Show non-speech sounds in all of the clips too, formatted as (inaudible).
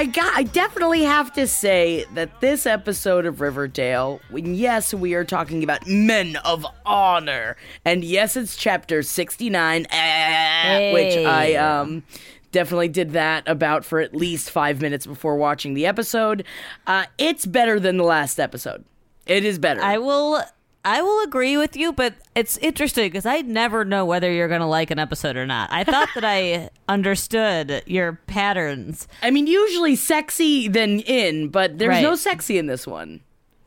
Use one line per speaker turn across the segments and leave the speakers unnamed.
I got I definitely have to say that this episode of Riverdale, when yes, we are talking about men of honor. And yes, it's chapter 69, eh, which I um definitely did that about for at least 5 minutes before watching the episode. Uh it's better than the last episode. It is better.
I will I will agree with you, but it's interesting because I never know whether you're going to like an episode or not. I thought that I (laughs) understood your patterns.
I mean, usually sexy than in, but there's
Right.
no sexy in this one.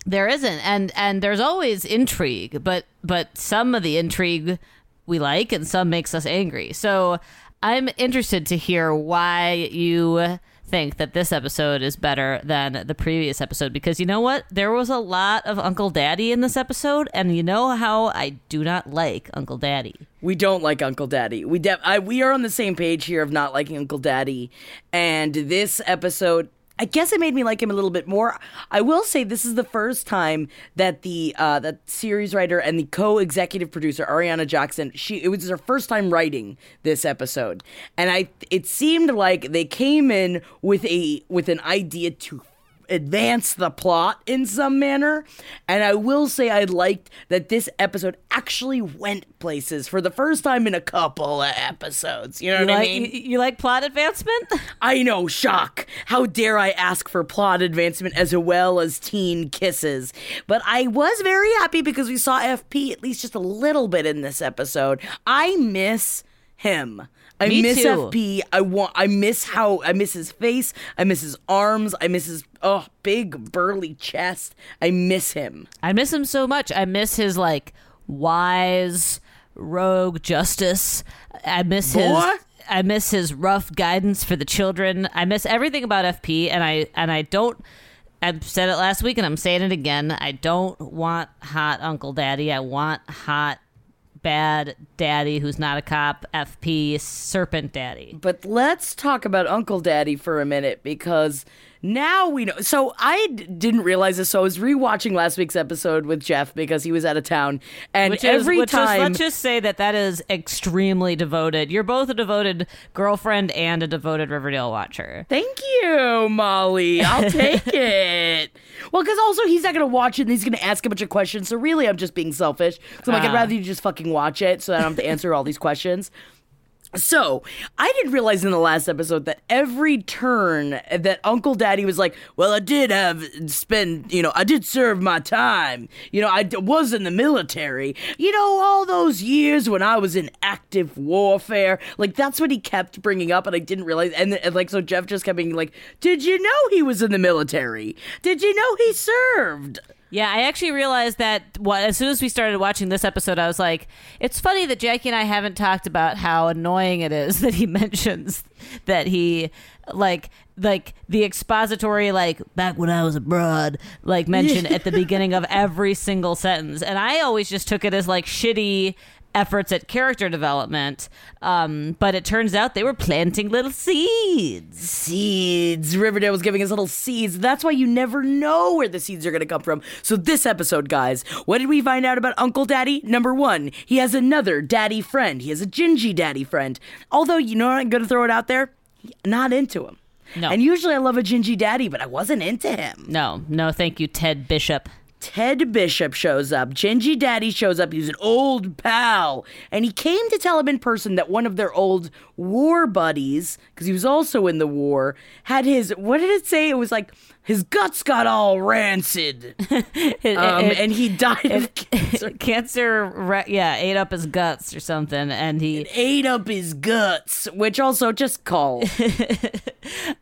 There isn't, and and there's always intrigue, but but some of the intrigue we like, and some makes us angry. So I'm interested to hear why you think that this episode is better than the previous episode because you know what there was a lot of uncle daddy in this episode and you know how i do not like uncle daddy
We don't like Uncle Daddy. We def- I, we are on the same page here of not liking Uncle Daddy. And this episode, I guess it made me like him a little bit more. I will say this is the first time that the uh, that series writer and the co-executive producer Ariana Jackson, she it was her first time writing this episode, and I it seemed like they came in with a with an idea to advance the plot in some manner. And I will say I liked that this episode actually went places for the first time in a couple of episodes. You know
you
what
like
I mean?
you, you like plot advancement (laughs)
I know, shock. How dare I ask for plot advancement as well as teen kisses? But I was very happy because we saw FP at least just a little bit in this episode. I miss him. I
Me
miss
too.
FP. I want I miss how I miss his face. I miss his arms. I miss his oh big burly chest. I miss him.
I miss him so much. I miss his like wise rogue justice. I miss
Boy.
his I miss his rough guidance for the children. I miss everything about FP and I and I don't I said it last week and I'm saying it again. I don't want hot Uncle Daddy. I want hot bad daddy who's not a cop, FP serpent daddy.
But let's talk about Uncle Daddy for a minute because now we know. So I d- didn't realize this. So I was rewatching last week's episode with Jeff because he was out of town, and
Which is,
every
which is-
time
let's just say that that is extremely devoted. You're both a devoted girlfriend and a devoted Riverdale watcher.
Thank you, Molly. I'll take (laughs) it. Well, because also he's not going to watch it and he's going to ask a bunch of questions. So really, I'm just being selfish. So I'm like, I'd
Ah.
rather you just fucking watch it so that I don't have to answer all these questions. So, I didn't realize in the last episode that every turn that Uncle Daddy was like, Well, I did have spend, you know, I did serve my time. You know, I was in the military. You know, all those years when I was in active warfare. Like, that's what he kept bringing up, and I didn't realize. And, and like, so Jeff just kept being like, Did you know he was in the military? Did you know he served?
Yeah, I actually realized that what, as soon as we started watching this episode, I was like, it's funny that Jackie and I haven't talked about how annoying it is (laughs) that he mentions that he like like the expository like back when I was abroad like mention at the beginning of every single sentence. And I always just took it as like shitty efforts at character development. Um, but it turns out they were planting little seeds.
seeds. Riverdale was giving us little seeds. That's why you never know where the seeds are going to come from. So, this episode, guys, what did we find out about Uncle Daddy? Number one, he has another daddy friend. He has a Gingy daddy friend. Although, you know what? I'm going to throw it out there. Not into him.
No.
And usually I love a Gingy daddy, but I wasn't into him.
No, no, thank you, Ted Bishop.
Ted Bishop shows up. Gingy Daddy shows up. He's an old pal. And he came to tell him in person that one of their old war buddies, because he was also in the war, had his, what did it say? It was like, his guts got all rancid. (laughs)
It-
Um,
it-
and he died of (laughs) cancer. (laughs)
cancer, yeah, ate up his guts or something, and he
Ate up his guts, which also just call.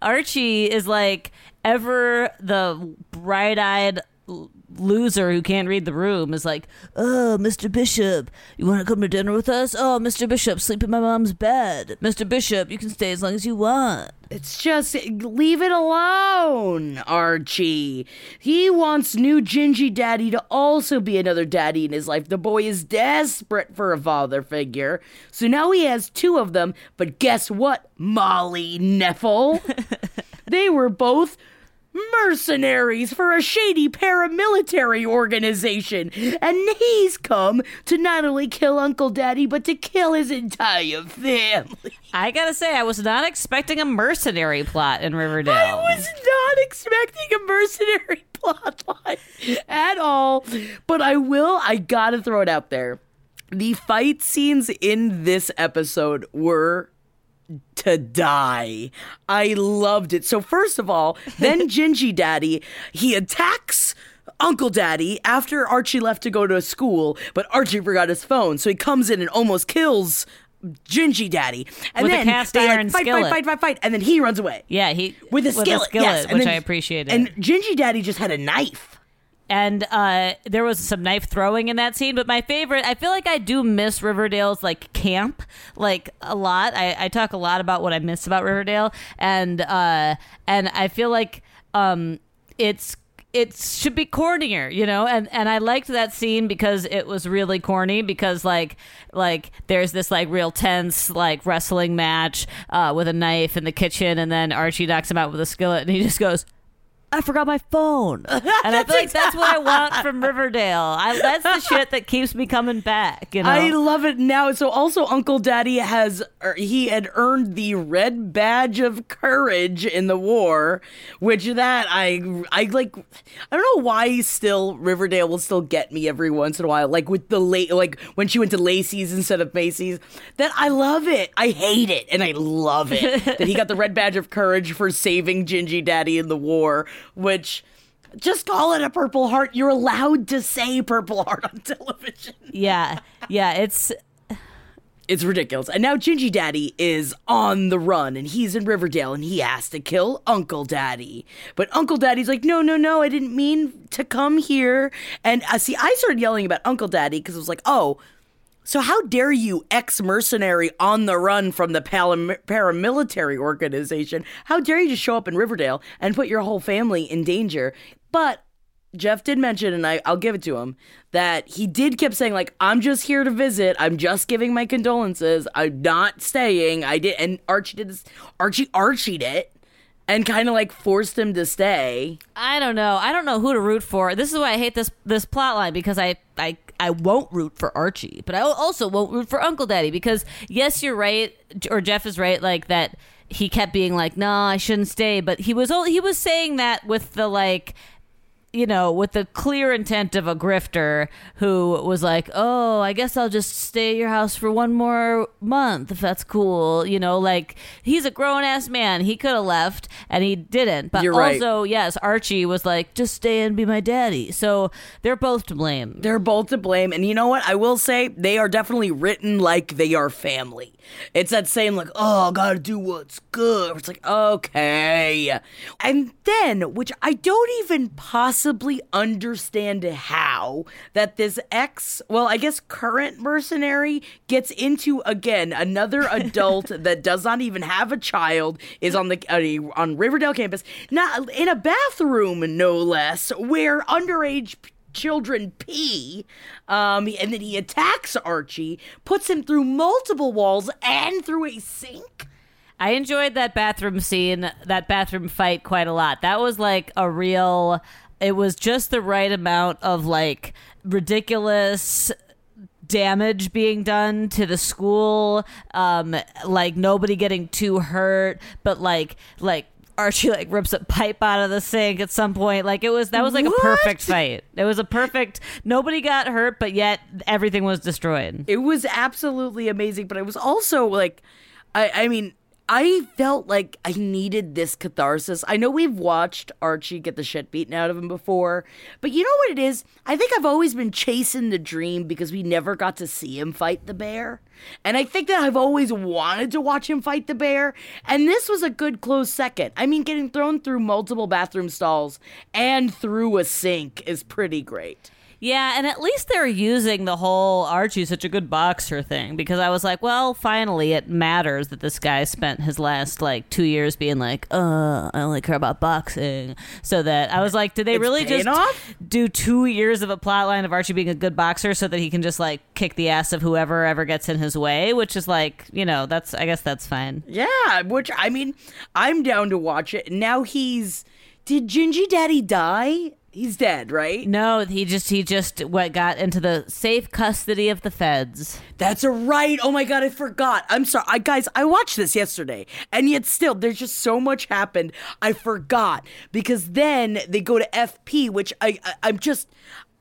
Archie is like ever the bright-eyed l- loser who can't read the room is like, "Oh, Mr. Bishop, you want to come to dinner with us? Oh, Mr. Bishop, sleep in my mom's bed. Mr. Bishop, you can stay as long as you want."
It's just leave it alone, Archie. He wants new Gingy Daddy to also be another daddy in his life. The boy is desperate for a father figure. So now he has two of them, but guess what, Molly Neffel? (laughs) they were both mercenaries for a shady paramilitary organization. And he's come to not only kill Uncle Daddy, but to kill his entire family.
I gotta say, I was not expecting a mercenary plot in Riverdale.
I was not expecting a mercenary (laughs) plotline at all. But I will, I gotta throw it out there. The fight scenes in this episode were to die. I loved it. So first of all, then (laughs) Gingy Daddy, he attacks Uncle Daddy after Archie left to go to school, but Archie forgot his phone, so he comes in and almost kills Gingy Daddy. And
With a
then
cast
they like, fight,
skillet.
fight, fight, fight, fight, and then he runs away
yeah, he
with a skillet, yes,
which
then-
I appreciated.
And Gingy Daddy just had a knife.
And uh, there was some knife throwing in that scene. But my favorite, I feel like I do miss Riverdale's like camp like a lot. I, I talk a lot about what I miss about Riverdale, and uh, and I feel like um, it's it should be cornier, you know, and and I liked that scene because it was really corny because like like there's this like real tense like wrestling match uh, with a knife in the kitchen, and then Archie knocks him out with a skillet, and he just goes. I forgot my phone, (laughs) and I feel like that's what I want from (laughs) Riverdale. I, that's the shit that keeps me coming back. You know,
I love it now. So also Uncle Daddy has er, he had earned the red badge of courage in the war, which that I I like I don't know why still Riverdale will still get me every once in a while like with the late like when she went to Lacey's instead of Macy's. That I love it. I hate it and I love it (laughs) that he got the red badge of courage for saving Gingy Daddy in the war, which just call it a Purple Heart. You're allowed to say Purple Heart on (laughs) television.
yeah, yeah. It's
It's ridiculous. And now Gingy Daddy is on the run and he's in Riverdale and he has to kill Uncle Daddy. But Uncle Daddy's like, no, no, no, I didn't mean to come here. And uh, see, I started yelling about Uncle Daddy because it was like, oh, so how dare you, ex mercenary on the run from the param- paramilitary organization? How dare you just show up in Riverdale and put your whole family in danger? But Jeff did mention, and I, I'll give it to him, that he did keep saying, like, I'm just here to visit. I'm just giving my condolences. I'm not staying. I did, and Archie did this. Archie Archied it and kind of like forced him to stay.
I don't know. I don't know who to root for. This is why I hate this this plot line because I I I won't root for Archie, but I also won't root for Uncle Daddy because yes, you're right, or Jeff is right, like that. He kept being like, "No, I shouldn't stay," but he was he was saying that with the like you know, with the clear intent of a grifter who was like, "Oh, I guess I'll just stay at your house for one more month if that's cool." You know, like he's a grown ass man. He could have left and he didn't. But
You're right.
also, yes, Archie was like, "Just stay and be my daddy." So they're both to blame.
They're both to blame. And you know what? I will say they are definitely written like they are family. It's that same, like, oh, I gotta do what's good. It's like, okay. And then, which I don't even possibly understand how, that this ex, well, I guess current mercenary gets into, again, another (laughs) adult that does not even have a child, is on the uh, on Riverdale campus, not in a bathroom, no less, where underage children pee. Um, and then he attacks Archie, puts him through multiple walls and through a sink.
I enjoyed that bathroom scene, that bathroom fight quite a lot. That was like a real it was just the right amount of like ridiculous damage being done to the school um like nobody getting too hurt but like like Archie like rips a pipe out of the sink at some point. Like it was that was like
What?
a perfect fight. It was a perfect nobody got hurt, but yet everything was destroyed.
It was absolutely amazing, but it was also like, I, I mean, I felt like I needed this catharsis. I know we've watched Archie get the shit beaten out of him before, but you know what it is? I think I've always been chasing the dream because we never got to see him fight the bear. And I think that I've always wanted to watch him fight the bear, and this was a good close second. I mean, getting thrown through multiple bathroom stalls and through a sink is pretty great.
Yeah, and at least they're using the whole Archie's such a good boxer thing because I was like, well, finally it matters that this guy spent his last like two years being like, uh, I only care about boxing. So that I was like, did they
It's
really just
off?
do two years of a plot line of Archie being a good boxer so that he can just like kick the ass of whoever ever gets in his way? Which is like, you know, that's I guess that's fine.
Yeah, which I mean, I'm down to watch it. Now he's did Gingy Daddy die? He's dead, right?
No, he just he just what got into the safe custody of the feds.
That's a right. Oh my god, I forgot. I'm sorry, I, guys. I watched this yesterday, and yet still, there's just so much happened. I forgot because then they go to FP, which I, I I'm just.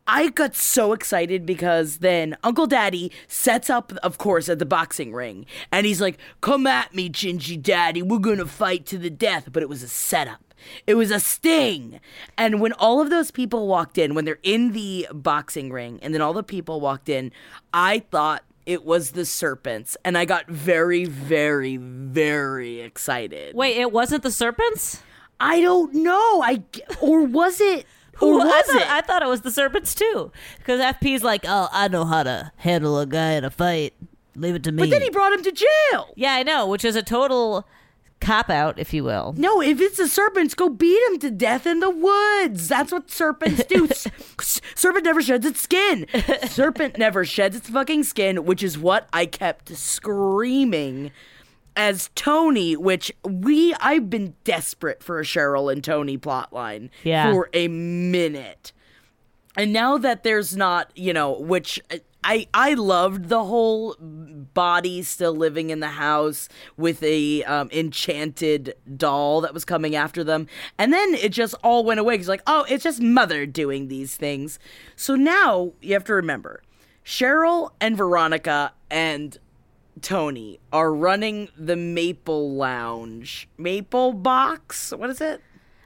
I got so excited because then Uncle Daddy sets up, of course, at the boxing ring. And he's like, Come at me, Gingy Daddy. We're going to fight to the death. But it was a setup. It was a sting. And when all of those people walked in, when they're in the boxing ring, and then all the people walked in, I thought it was the serpents. And I got very, very, very excited.
Wait, it wasn't the serpents?
I don't know. I or was it? (laughs) Or
Well, I
was
thought,
it?
I thought it was the serpents too, because FP's like, oh, I know how to handle a guy in a fight. Leave it to me.
but then he brought him to jail.
yeah, I know, which is a total cop out, if you will.
No, if it's the serpents, go beat him to death in the woods. That's what serpents do. (laughs) Serpent never sheds its skin. Serpent never sheds its fucking skin, which is what I kept screaming as Toni, which we I've been desperate for a Cheryl and Toni plotline
Yeah.
for a minute. And now that there's not, you know, which uh, I I loved the whole body still living in the house with a um, enchanted doll that was coming after them, and then it just all went away. It's like, oh, it's just mother doing these things. So now you have to remember, Cheryl and Veronica and Toni are running the Maple Lounge, Maple Box. What is it?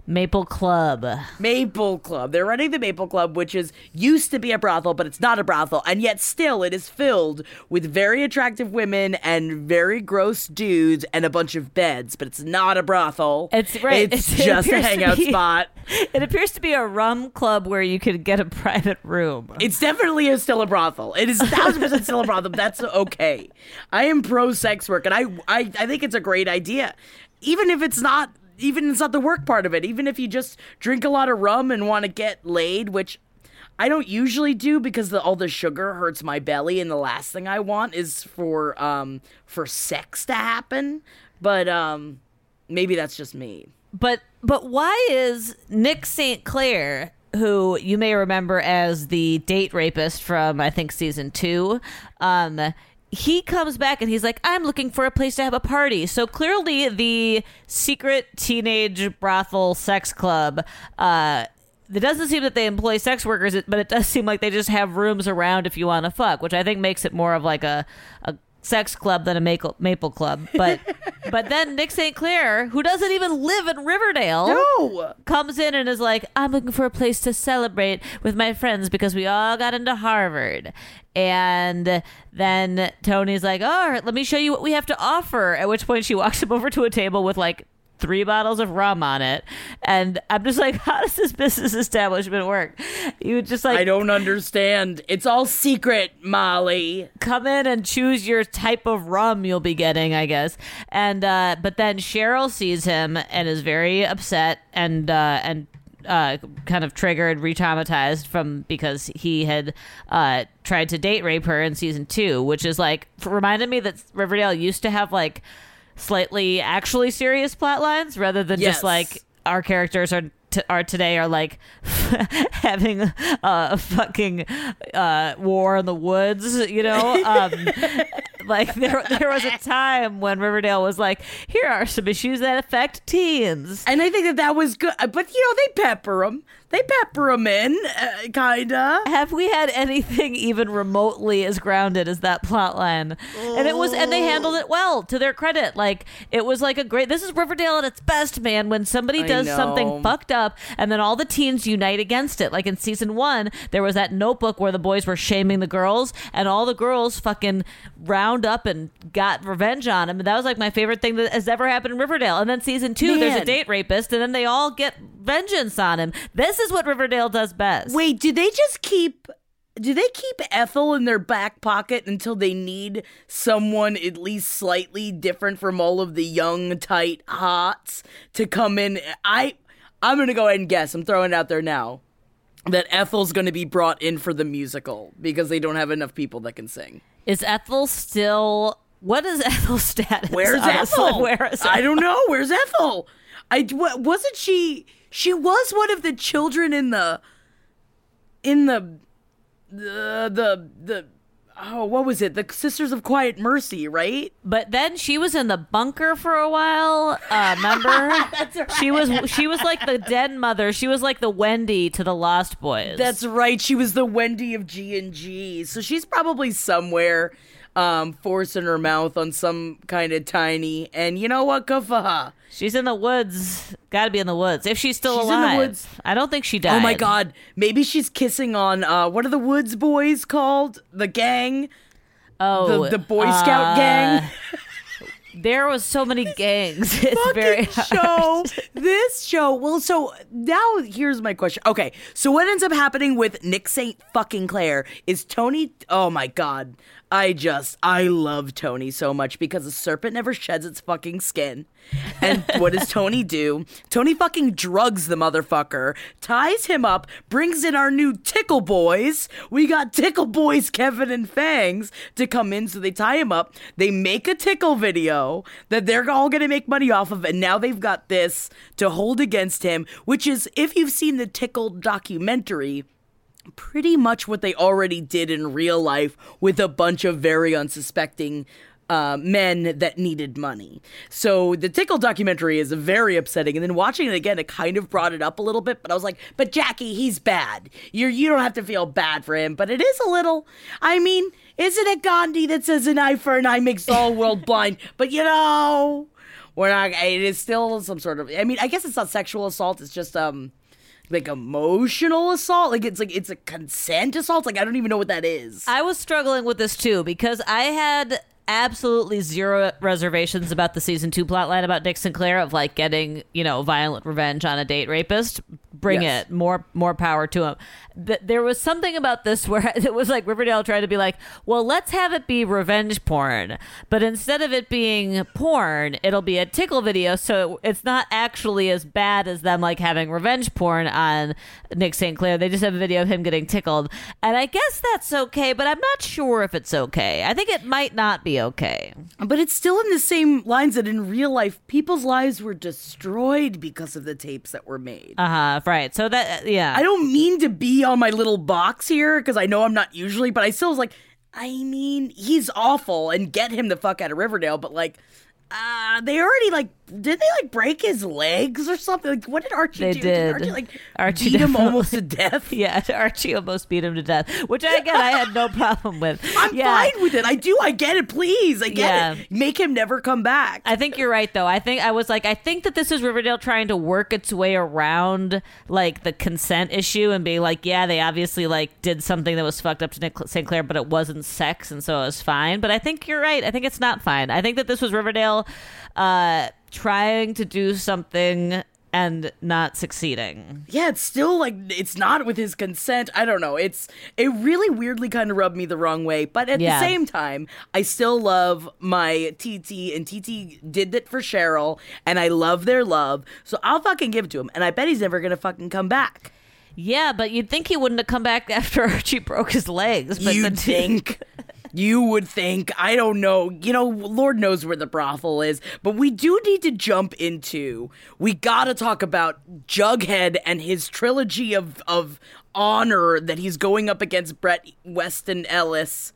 Maple Club.
Maple Club. They're running the Maple Club, which is used to be a brothel, but it's not a brothel, and yet still it is filled with very attractive women and very gross dudes and a bunch of beds. But it's not a brothel.
It's right.
It's (laughs)
it
just a hangout
be-
spot. (laughs)
It appears to be a rum club where you could get a private room.
It's definitely is still a brothel. It is thousand percent still a brothel. but That's okay. I am pro sex work, and I, I I think it's a great idea, even if it's not even it's not the work part of it. Even if you just drink a lot of rum and want to get laid, which I don't usually do because the, all the sugar hurts my belly, and the last thing I want is for um for sex to happen. But um maybe that's just me.
But but why is Nick St. Clair, who you may remember as the date rapist from I think season two, um, he comes back and he's like, I'm looking for a place to have a party. So clearly the secret teenage brothel sex club, uh it doesn't seem that they employ sex workers, but it does seem like they just have rooms around if you want to fuck, which I think makes it more of like a, a sex club than a maple, maple club. But (laughs) but then Nick St. Clair, who doesn't even live in Riverdale,
No.
comes in and is like, I'm looking for a place to celebrate with my friends because we all got into Harvard. And then Toni's like, all right, let me show you what we have to offer. At which point she walks (laughs) him over to a table with like three bottles of rum on it. And I'm just like, (laughs) how does this business establishment work? You just like
I don't understand. It's all secret, Molly.
come in and choose your type of rum you'll be getting, I guess. And uh, but then Cheryl sees him and is very upset and uh, and uh, kind of triggered, re-traumatized from because he had uh, tried to date rape her in season two, which is like reminded me that Riverdale used to have like slightly actually serious plot lines rather than
Yes.
just like our characters are. T- are today are like (laughs) having uh, a fucking uh, war in the woods, you know. Um, (laughs) like there, there was a (laughs) time when Riverdale was like, here are some issues that affect teens.
And I think that that was good. But, you know, they pepper them. They pepper them in, uh, kinda.
Have we had anything even remotely as grounded as that plot line? And it was, and they handled it well to their credit. Like it was like a great. This is Riverdale at its best, man. When somebody does something fucked up, and then all the teens unite against it. Like in season one, there was that notebook where the boys were shaming the girls, and all the girls fucking round up and got revenge on him. And that was like my favorite thing that has ever happened in Riverdale. And then season two, there's a date rapist, and then they all get vengeance on him. This is what Riverdale does best.
Wait, do they just keep. Do they keep Ethel in their back pocket until they need someone at least slightly different from all of the young, tight hots to come in? I. I'm gonna go ahead and guess. I'm throwing it out there now that Ethel's gonna be brought in for the musical because they don't have enough people that can sing.
Is Ethel still? What is (laughs) Ethel's status?
Where's
honestly?
Ethel? (laughs)
Where is Ethel?
I don't know. Where's Ethel? I wa- wasn't she. She was one of the children in the. In the. The the the. Oh, what was it? The Sisters of Quiet Mercy, right?
But then she was in the bunker for a while. Uh, remember? (laughs) Right. She was she was like the den mother. She was like the Wendy to the Lost Boys.
That's right. She was the Wendy of G and G. So she's probably somewhere, um, forcing her mouth on some kind of tiny. And you know what? Good for her.
she's in the woods. Got to be in the woods if she's still
She's in the
alive.
woods.
I don't think she died.
Oh my God! Maybe she's kissing on uh, what are the Woods boys called? The gang.
Oh,
the, the Boy Scout
uh,
gang. (laughs)
There was so many gangs. (laughs) It's very
fucking show. this show. Well, so now here's my question. Okay, so what ends up happening with Nick Saint fucking Claire is Toni. Oh my god, I just I love Toni so much because a serpent never sheds its fucking skin. And (laughs) what does Toni do? Toni fucking drugs the motherfucker, ties him up, brings in our new Tickle Boys. We got Tickle Boys, Kevin and Fangs, to come in. So they tie him up. They make a tickle video that they're all gonna make money off of, and now they've got this to hold against him, which is if you've seen the Tickle documentary pretty much what they already did in real life with a bunch of very unsuspecting uh, men that needed money. So the Tickle documentary is very upsetting. And then watching it again, it kind of brought it up a little bit. But I was like, but Jackie, he's bad. You're, you don't have to feel bad for him. But it is a little. I mean, isn't it Gandhi that says an eye for an eye makes the whole world blind? (laughs) But you know, we're not. It is still some sort of. I mean, I guess it's not sexual assault. It's just um like emotional assault? Like it's like it's a consent assault? Like i don't even know what that is.
I was struggling with this too because I had absolutely zero reservations about the season two plotline about Nick St. Clair of like getting you know violent revenge on a date rapist. Bring
Yes.
it, more more power to him. Th- there was something about this (laughs) where it was like Riverdale trying to be like, well, let's have it be revenge porn, but instead of it being porn, it'll be a tickle video, so it's not actually as bad as them like having revenge porn on Nick St. Clair. They just have a video of him getting tickled, and I guess that's okay, but I'm not sure if it's okay. I think it might not be okay.
but it's still in the same lines that in real life people's lives were destroyed because of the tapes that were made
Uh huh. Right. So that yeah.
i don't mean to be on my little box here because i know i'm not usually but i still was like i mean he's awful and get him the fuck out of riverdale but like uh, they already like did they like break his legs or something? Like what did Archie
They
do?
did.
Archie like
Archie
beat him almost to (laughs) death?
Yeah, (laughs) Archie almost beat him to death, which I, again I had no (laughs) problem with.
I'm
yeah.
fine with it. I do. I get it. Please, I get
Yeah.
it. Make him never come back.
I think you're right, though. I think I was like, I think that this is Riverdale trying to work its way around like the consent issue and being like, yeah, they obviously like did something that was fucked up to Nick St. Clair, but it wasn't sex, and so it was fine. But I think you're right. I think it's not fine. I think that this was Riverdale uh, trying to do something and not succeeding.
yeah, it's still like it's not with his consent. I don't know. It's it really weirdly kind of rubbed me the wrong way, but at
Yeah.
the same time, I still love my TT and TT did that for Cheryl and I love their love. So I'll fucking give it to him and I bet he's never going to fucking come back.
Yeah, but you'd think he wouldn't have come back (laughs) after Archie broke his legs. But the-
think. (laughs) You would think. I don't know. You know, Lord knows where the brothel is. But we do need to jump into. We gotta talk about Jughead and his trilogy of of honor that he's going up against Brett Weston Ellis.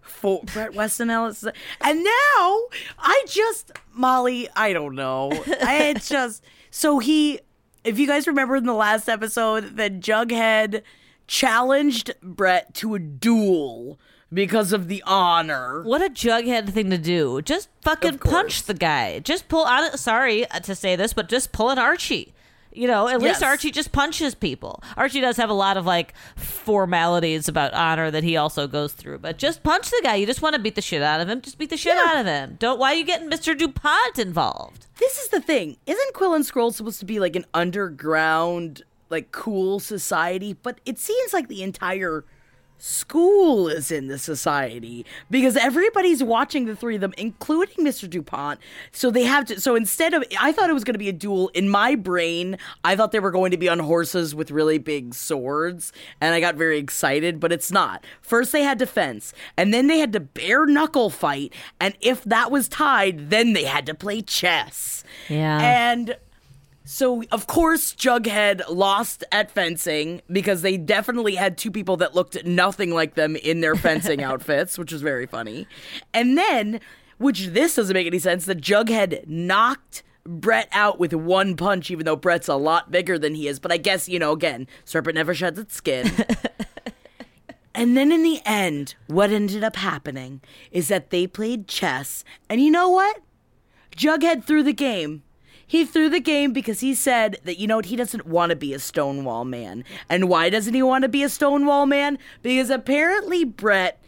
For Brett Weston Ellis, and now I just Molly. I don't know. I it (laughs) just so he. If you guys remember in the last episode, that Jughead challenged Brett to a duel because of the honor.
What a jughead thing to do. Just fucking punch the guy. Just pull out. Sorry to say this, but just pull an Archie. You know, at least Archie just punches people. Archie does have a lot of like formalities about honor that he also goes through, but just punch the guy. You just want to beat the shit out of him. Just beat the shit
Yeah.
out of him. Don't. Why are you getting Mr. DuPont involved?
This is the thing. Isn't Quill and Scroll supposed to be like an underground, like cool society? But it seems like the entire school is in the society because everybody's watching the three of them, including Mr. DuPont. So they have to. So instead of, I thought it was going to be a duel. In my brain, I thought they were going to be on horses with really big swords, and I got very excited, but it's not. First, they had to fence, and then they had to bare knuckle fight, and if that was tied, then they had to play chess.
Yeah.
And so, of course, Jughead lost at fencing because they definitely had two people that looked nothing like them in their fencing (laughs) outfits, which was very funny. And then, which this doesn't make any sense, that Jughead knocked Brett out with one punch, even though Brett's a lot bigger than he is. But I guess, you know, again, serpent never sheds its skin. (laughs) And then in the end, what ended up happening is that they played chess. And you know what? Jughead threw the game. He threw the game because he said that, you know what, he doesn't want to be a Stonewall man. And why doesn't he want to be a Stonewall man? Because apparently Brett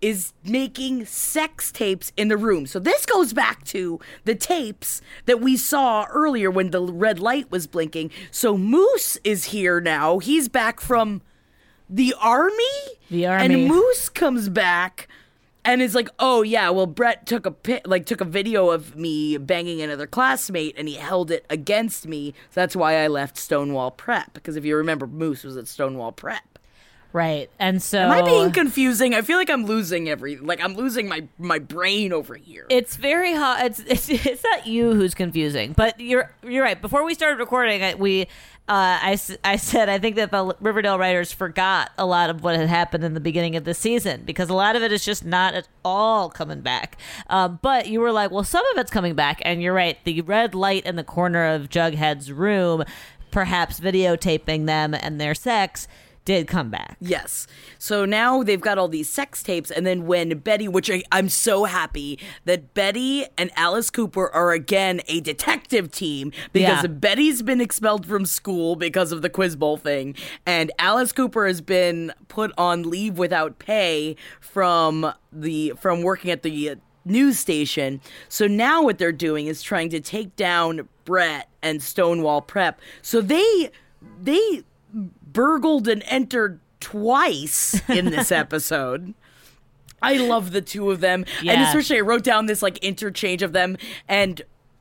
is making sex tapes in the room. So this goes back to the tapes that we saw earlier when the red light was blinking. So Moose is here now. He's back from the army?
The army.
And Moose comes back and it's like, "Oh yeah, well Brett took a pi- like took a video of me banging another classmate and he held it against me. So that's why I left Stonewall Prep because if you remember Moose was at Stonewall Prep."
Right. And so
Am I being confusing? I feel like I'm losing every like I'm losing my my brain over here.
It's very hot. It's, (laughs) it's it's not you who's confusing, but you're you're right. Before we started recording, I, we uh, I, I said I think that the Riverdale writers forgot a lot of what had happened in the beginning of the season because a lot of it is just not at all coming back. Um, but you were like, well, some of it's coming back, and you're right. The red light in the corner of Jughead's room, perhaps videotaping them and their sex, did come back.
Yes. So now they've got all these sex tapes, and then when Betty, which I, I'm so happy that Betty and Alice Cooper are again a detective team because
Yeah.
Betty's been expelled from school because of the quiz bowl thing, and Alice Cooper has been put on leave without pay from the from working at the news station. So now what they're doing is trying to take down Brett and Stonewall Prep. So they they burgled and entered twice in this (laughs) episode. I love the two of them. And especially I wrote down this like interchange of them and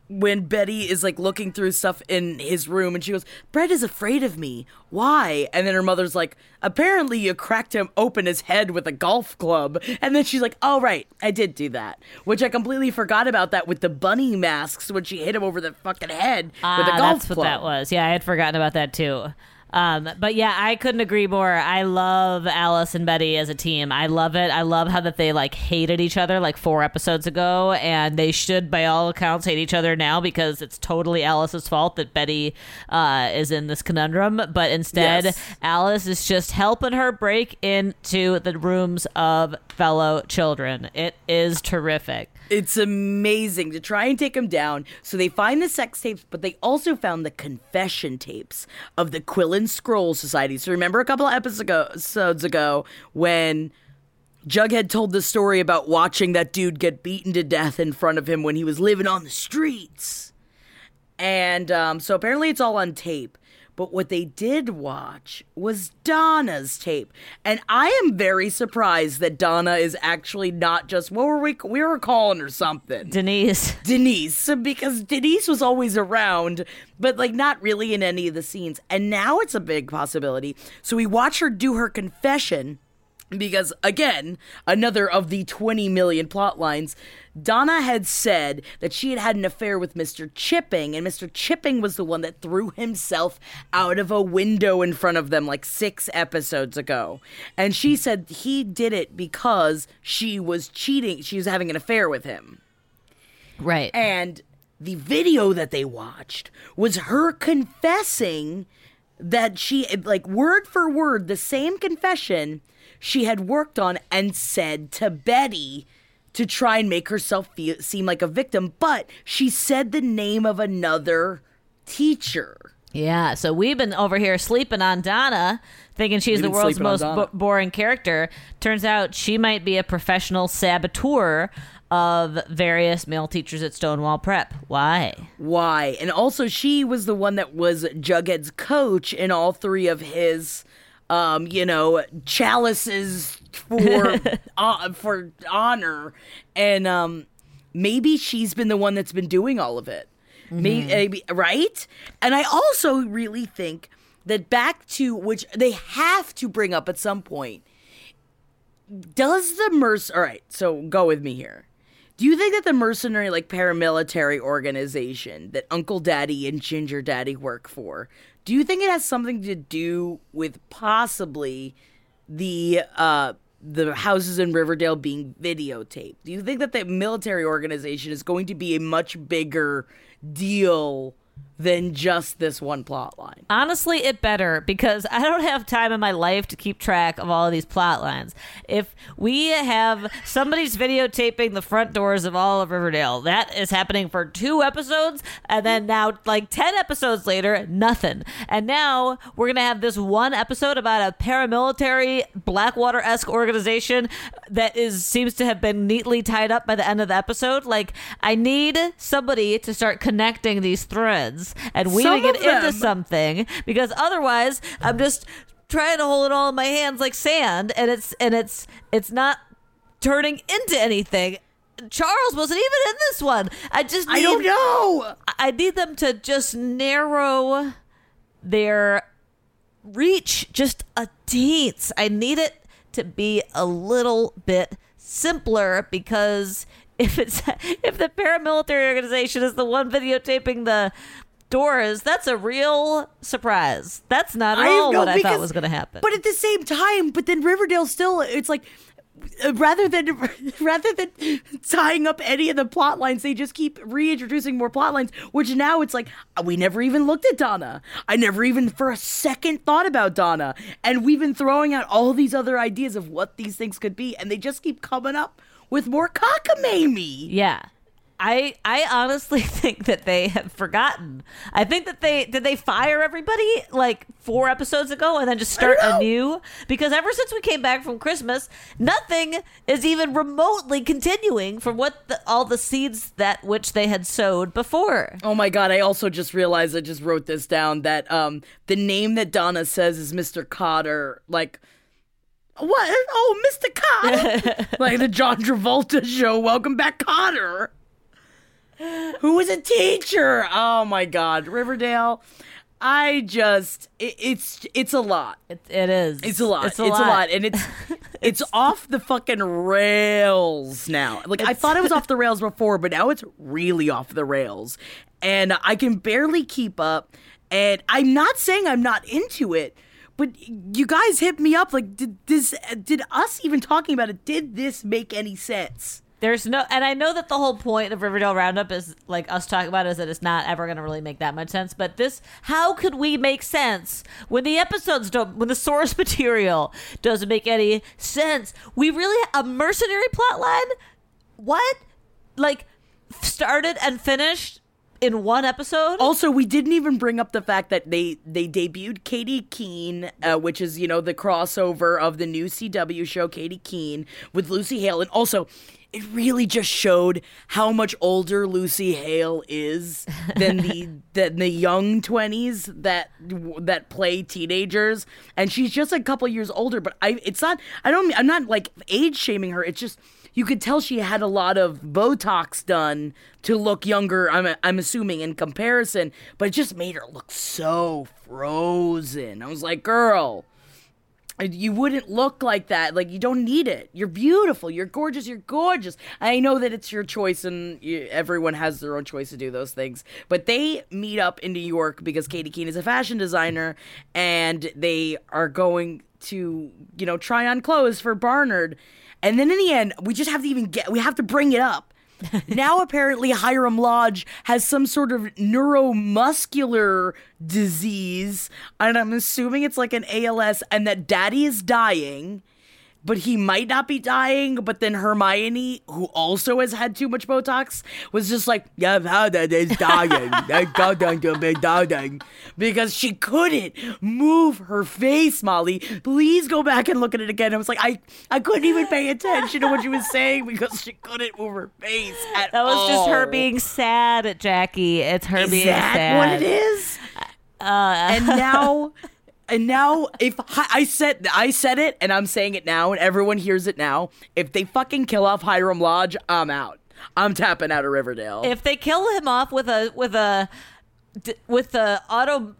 when Betty is like looking through stuff in his room and she goes, Brett is afraid of me. Why? And then her mother's like, apparently you cracked him open his head with a golf club. And then she's like, oh, right, I did do that. Which I completely forgot about that with the bunny masks when she hit him over the fucking head with a
Ah,
golf
that's
club.
what that was. Yeah, I had forgotten about that too. Um, but yeah, I couldn't agree more. I love Alice and Betty as a team. I love it. I love how that they like hated each other like four episodes ago, and they should, by all accounts, hate each other now because it's totally Alice's fault that Betty uh, is in this conundrum. But instead,
Yes.
Alice is just helping her break into the rooms of fellow children. It is terrific.
It's amazing to try and take him down. So they find the sex tapes, but they also found the confession tapes of the Quill and Scroll Society. So remember a couple of episodes ago, episodes ago when Jughead told the story about watching that dude get beaten to death in front of him when he was living on the streets. And um, so apparently it's all on tape. But what they did watch was Donna's tape. And I am very surprised that Donna is actually not just, what were we, we were calling her something.
Denise. (laughs)
Denise because Denise was always around, but like not really in any of the scenes. And now it's a big possibility. So we watch her do her confession because again, another of the 20 million plot lines. Donna had said that she had had an affair with Mr. Chipping, and Mr. Chipping was the one that threw himself out of a window in front of them like six episodes ago. And she said he did it because she was cheating, she was having an affair with him.
Right.
And the video that they watched was her confessing that she, like, word for word, the same confession she had worked on and said to Betty to try and make herself feel, seem like a victim. But she said the name of another teacher.
Yeah, so we've been over here sleeping on Donna, thinking she's the world's most bo- boring character. Turns out she might be a professional saboteur of various male teachers at Stonewall Prep. Why?
Why? And also, she was the one that was Jughead's coach in all three of his, um, you know, chalices for (laughs) uh, for honor, and um, maybe she's been the one that's been doing all of it. Maybe, maybe right? And I also really think that back to which they have to bring up at some point. Does the merc? All right, so go with me here. Do you think that the mercenary, like paramilitary organization that Uncle Daddy and Ginger Daddy work for, do you think it has something to do with possibly the uh the houses in Riverdale being videotaped? Do you think that the military organization is going to be a much bigger deal than just this one plot line?
Honestly, it better because I don't have time in my life to keep track of all of these plot lines. If we have somebody's videotaping the front doors of all of Riverdale, that is happening for two episodes, and then now, like 10 episodes later, nothing. And now we're going to have this one episode about a paramilitary Blackwater esque organization that is seems to have been neatly tied up by the end of the episode. Like, I need somebody to start connecting these threads and weaving
Some
it
of
into something because otherwise I'm just trying to hold it all in my hands like sand and it's and it's it's not turning into anything. Charles wasn't even in this one. I just need,
I don't know.
I need them to just narrow their reach just a teens. I need it to be a little bit simpler because if it's (laughs) if the paramilitary organization is the one videotaping the doors, that's a real surprise. That's not at
I
all
know,
what I thought was going to happen.
But at the same time, but then Riverdale still, it's like uh, rather than (laughs) rather than tying up any of the plot lines, they just keep reintroducing more plot lines. Which now it's like uh, we never even looked at Donna. I never even for a second thought about Donna, and we've been throwing out all these other ideas of what these things could be, and they just keep coming up with more cockamamie.
Yeah. I I honestly (laughs) think that they have forgotten. I think that they did they fire everybody like four episodes ago and then just start anew because ever since we came back from Christmas, nothing is even remotely continuing from what the, all the seeds that which they had sowed before.
Oh my god, I also just realized I just wrote this down that um the name that Donna says is Mr. Cotter, like what? Oh, Mr. Cotter. (laughs) like the John Travolta show, Welcome Back Kotter. Who was a teacher? Oh my god, Riverdale. I just it, it's it's a lot.
It, it is.
It's a lot.
It's a lot.
and it's (laughs) it's off the fucking rails now. Like I thought it was off (laughs) the rails before, but now it's really off the rails, and I can barely keep up. And I'm not saying I'm not into it, but you guys hit me up like, did this? Did us even talking about it? Did this make any sense?
There's no, and I know that the whole point of Riverdale Roundup is like us talking about is that it's not ever going to really make that much sense. But this, how could we make sense when the episodes don't, when the source (laughs) material doesn't make any sense? We really a mercenary plot line. What, like, started and finished in one episode.
Also, we didn't even bring up the fact that they they debuted Katy Keene, uh, which is you know the crossover of the new CW show Katy Keene with Lucy Hale, and also it really just showed how much older Lucy Hale is than the (laughs) than the young twenties that that play teenagers, and she's just a couple years older. But I, it's not. I don't. I'm not like age shaming her. It's just you could tell she had a lot of Botox done to look younger. I'm I'm assuming in comparison, but it just made her look so frozen. I was like, girl. You wouldn't look like that. Like you don't need it. You're beautiful. You're gorgeous. You're gorgeous. I know that it's your choice, and you, everyone has their own choice to do those things. But they meet up in New York because Katy Keene is a fashion designer, and they are going to, you know, try on clothes for Barnard. And then in the end, we just have to even get. We have to bring it up. (laughs) now apparently Hiram Lodge has some sort of neuromuscular disease, and I'm assuming it's like an ALS, and that Daddy is dying. But he might not be dying. But then Hermione, who also has had too much Botox, was just like, "Yeah, that (laughs) is dying. That's going to be dying," because she couldn't move her face. Molly, please go back and look at it again. I was like, I, I couldn't even pay attention to what she was saying because she couldn't move her face at
that was just her being sad, at Jackie. It's her
Is
being
that
sad.
what it is? Uh, and now, (laughs) and now, if I said I said it, and I'm saying it now, and everyone hears it now, if they fucking kill off Hiram Lodge, I'm out. I'm tapping out of Riverdale.
If they kill him off with a with a with the auto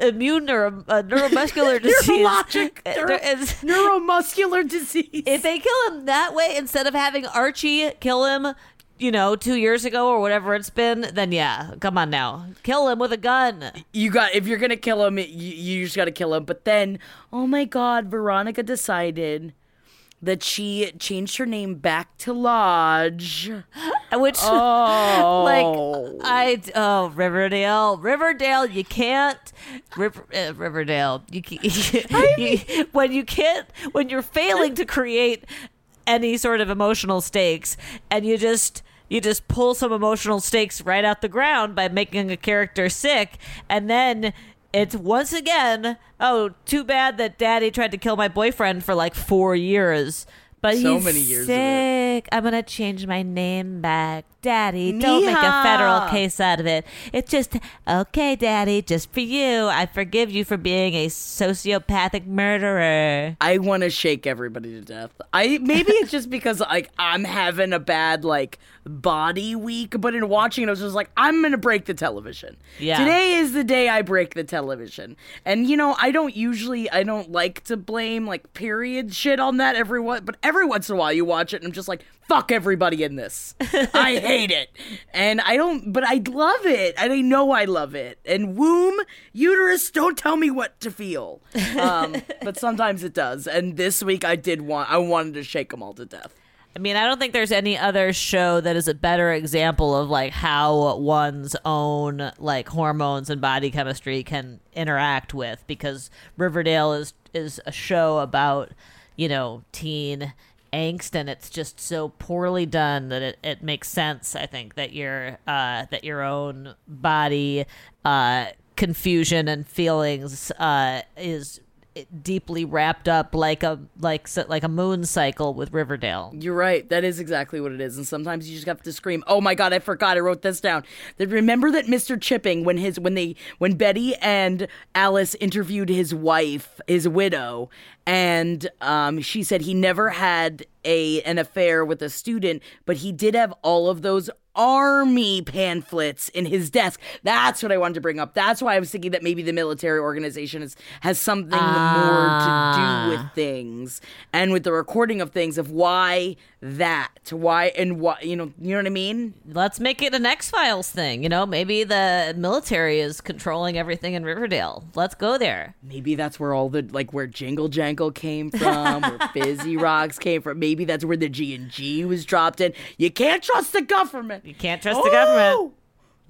immune or a neuromuscular (laughs) disease,
Neurologic,
uh,
neuro- (laughs) (laughs) neuromuscular disease.
if they kill him that way instead of having Archie kill him, you know, two years ago or whatever it's been, then yeah, come on now, kill him with a gun.
you got if you're gonna kill him, you, you just gotta kill him. But then, oh my God, Veronica decided that she changed her name back to Lodge. (laughs)
Which,
Oh,
like, I oh Riverdale, Riverdale, you can't River, uh, Riverdale. You, ca- (laughs) you when you can't when you're failing to create any sort of emotional stakes, and you just you just pull some emotional stakes right out the ground by making a character sick, and then. It's once again, oh, too bad that daddy tried to kill my boyfriend for like four years. But
So
he's
many years
sick. I'm gonna change my name back. Daddy, don't make a federal case out of it. It's just okay, Daddy, just for you. I forgive you for being a sociopathic murderer.
I want to shake everybody to death. I maybe it's just because like I'm having a bad like body week, but in watching it, I was just like, I'm gonna break the television.
Yeah.
Today is the day I break the television, and you know I don't usually I don't like to blame like period shit on that every one, but every once in a while you watch it and I'm just like, fuck everybody in this. I (laughs) hate it, and I don't, but I love it, and I know I love it. And womb, uterus, don't tell me what to feel. Um, (laughs) but sometimes it does. And this week I did want, I wanted to shake them all to death.
I mean, I don't think there's any other show that is a better example of like how one's own like hormones and body chemistry can interact with because Riverdale is is a show about, you know, teen angst and it's just so poorly done that it, it makes sense, I think, that your uh that your own body uh confusion and feelings uh is deeply wrapped up like a like like a moon cycle with Riverdale.
You're right. That is exactly what it is. And sometimes you just have to scream, "Oh my god, I forgot. I wrote this down." Remember that Mr. Chipping when his when they when Betty and Alice interviewed his wife, his widow, and um, she said he never had a an affair with a student, but he did have all of those army pamphlets in his desk. That's what I wanted to bring up. That's why I was thinking that maybe the military organization is, has something more to do ah. with things and with the recording of things of why that, why and why, you know, you know what I mean?
Let's make it an X Files thing. You know, maybe the military is controlling everything in Riverdale. Let's go there.
Maybe that's where all the like where Jingle Jangle came from, where (laughs) Fizzle Rocks came from. Maybe that's where the G and G was dropped in. You can't trust the government.
You can't trust the government.
Oh!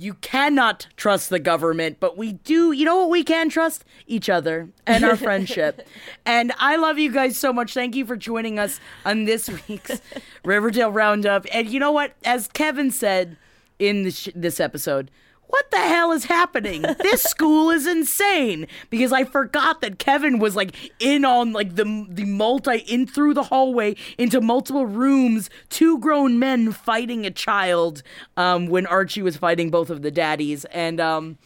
You cannot trust the government, but we do. You know what we can trust? Each other and our (laughs) friendship. And I love you guys so much. Thank you for joining us on this (laughs) week's Riverdale Roundup. And you know what? As Kevin said in this, this episode, what the hell is happening? This (laughs) school is insane because I forgot that Kevin was like in on like the the multi in through the hallway into multiple rooms, two grown men fighting a child um when Archie was fighting both of the daddies and um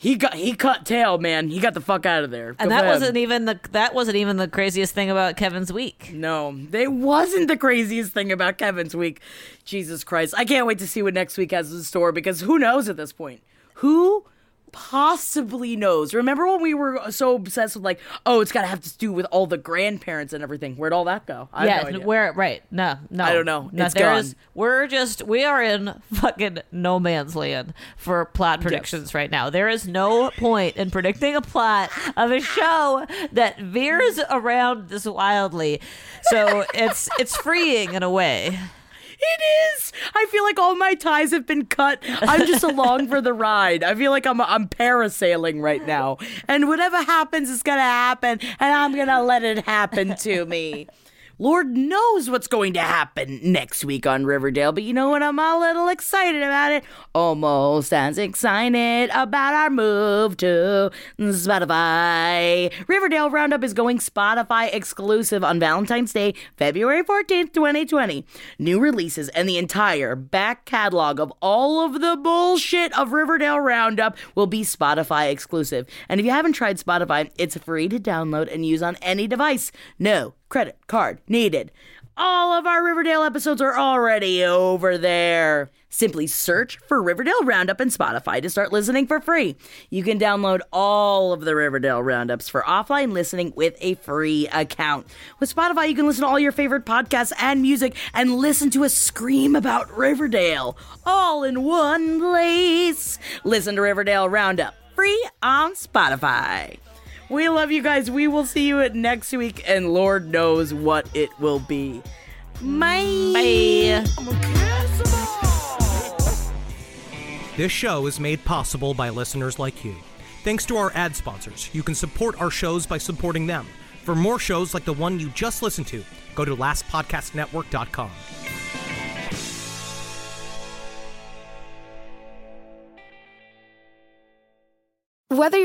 he got he cut tail, man. He got the fuck out of there.
And
Go
that
him.
wasn't even the that wasn't even the craziest thing about Kevin's week.
No, they wasn't the craziest thing about Kevin's week. Jesus Christ. I can't wait to see what next week has in store because who knows at this point? Who possibly knows? Remember when we were so obsessed with like, oh, it's got to have to do with all the grandparents and everything. Where'd all that go? I
yeah,
no
where right? No, no,
I don't know.
No,
It's
there is-
gone.
We're just we are in fucking no man's land for plot predictions right now. There is no point in predicting a plot of a show that veers around this wildly. So it's it's freeing in a way.
It is. I feel like all my ties have been cut. I'm just (laughs) along for the ride. I feel like I'm I'm parasailing right now. And whatever happens is gonna happen, and I'm gonna let it happen to me. Lord knows what's going to happen next week on Riverdale, but you know what? I'm a little excited about it. Almost as excited about our move to Spotify. Riverdale Roundup is going Spotify exclusive on Valentine's Day, February 14th, 2020. New releases and the entire back catalog of all of the bullshit of Riverdale Roundup will be Spotify exclusive. And if you haven't tried Spotify, it's free to download and use on any device. No credit card needed. All of our Riverdale episodes are already over there. Simply search for Riverdale Roundup in Spotify to start listening for free. You can download all of the Riverdale Roundups for offline listening with a free account. With Spotify, you can listen to all your favorite podcasts and music and listen to us scream about Riverdale all in one place. Listen to Riverdale Roundup free on Spotify. We love you guys. We will see you at next week, and Lord knows what it will be. Bye.
Bye.
This show is made possible by listeners like you. Thanks to our ad sponsors, you can support our shows by supporting them. For more shows like the one you just listened to, go to lastpodcastnetwork.com.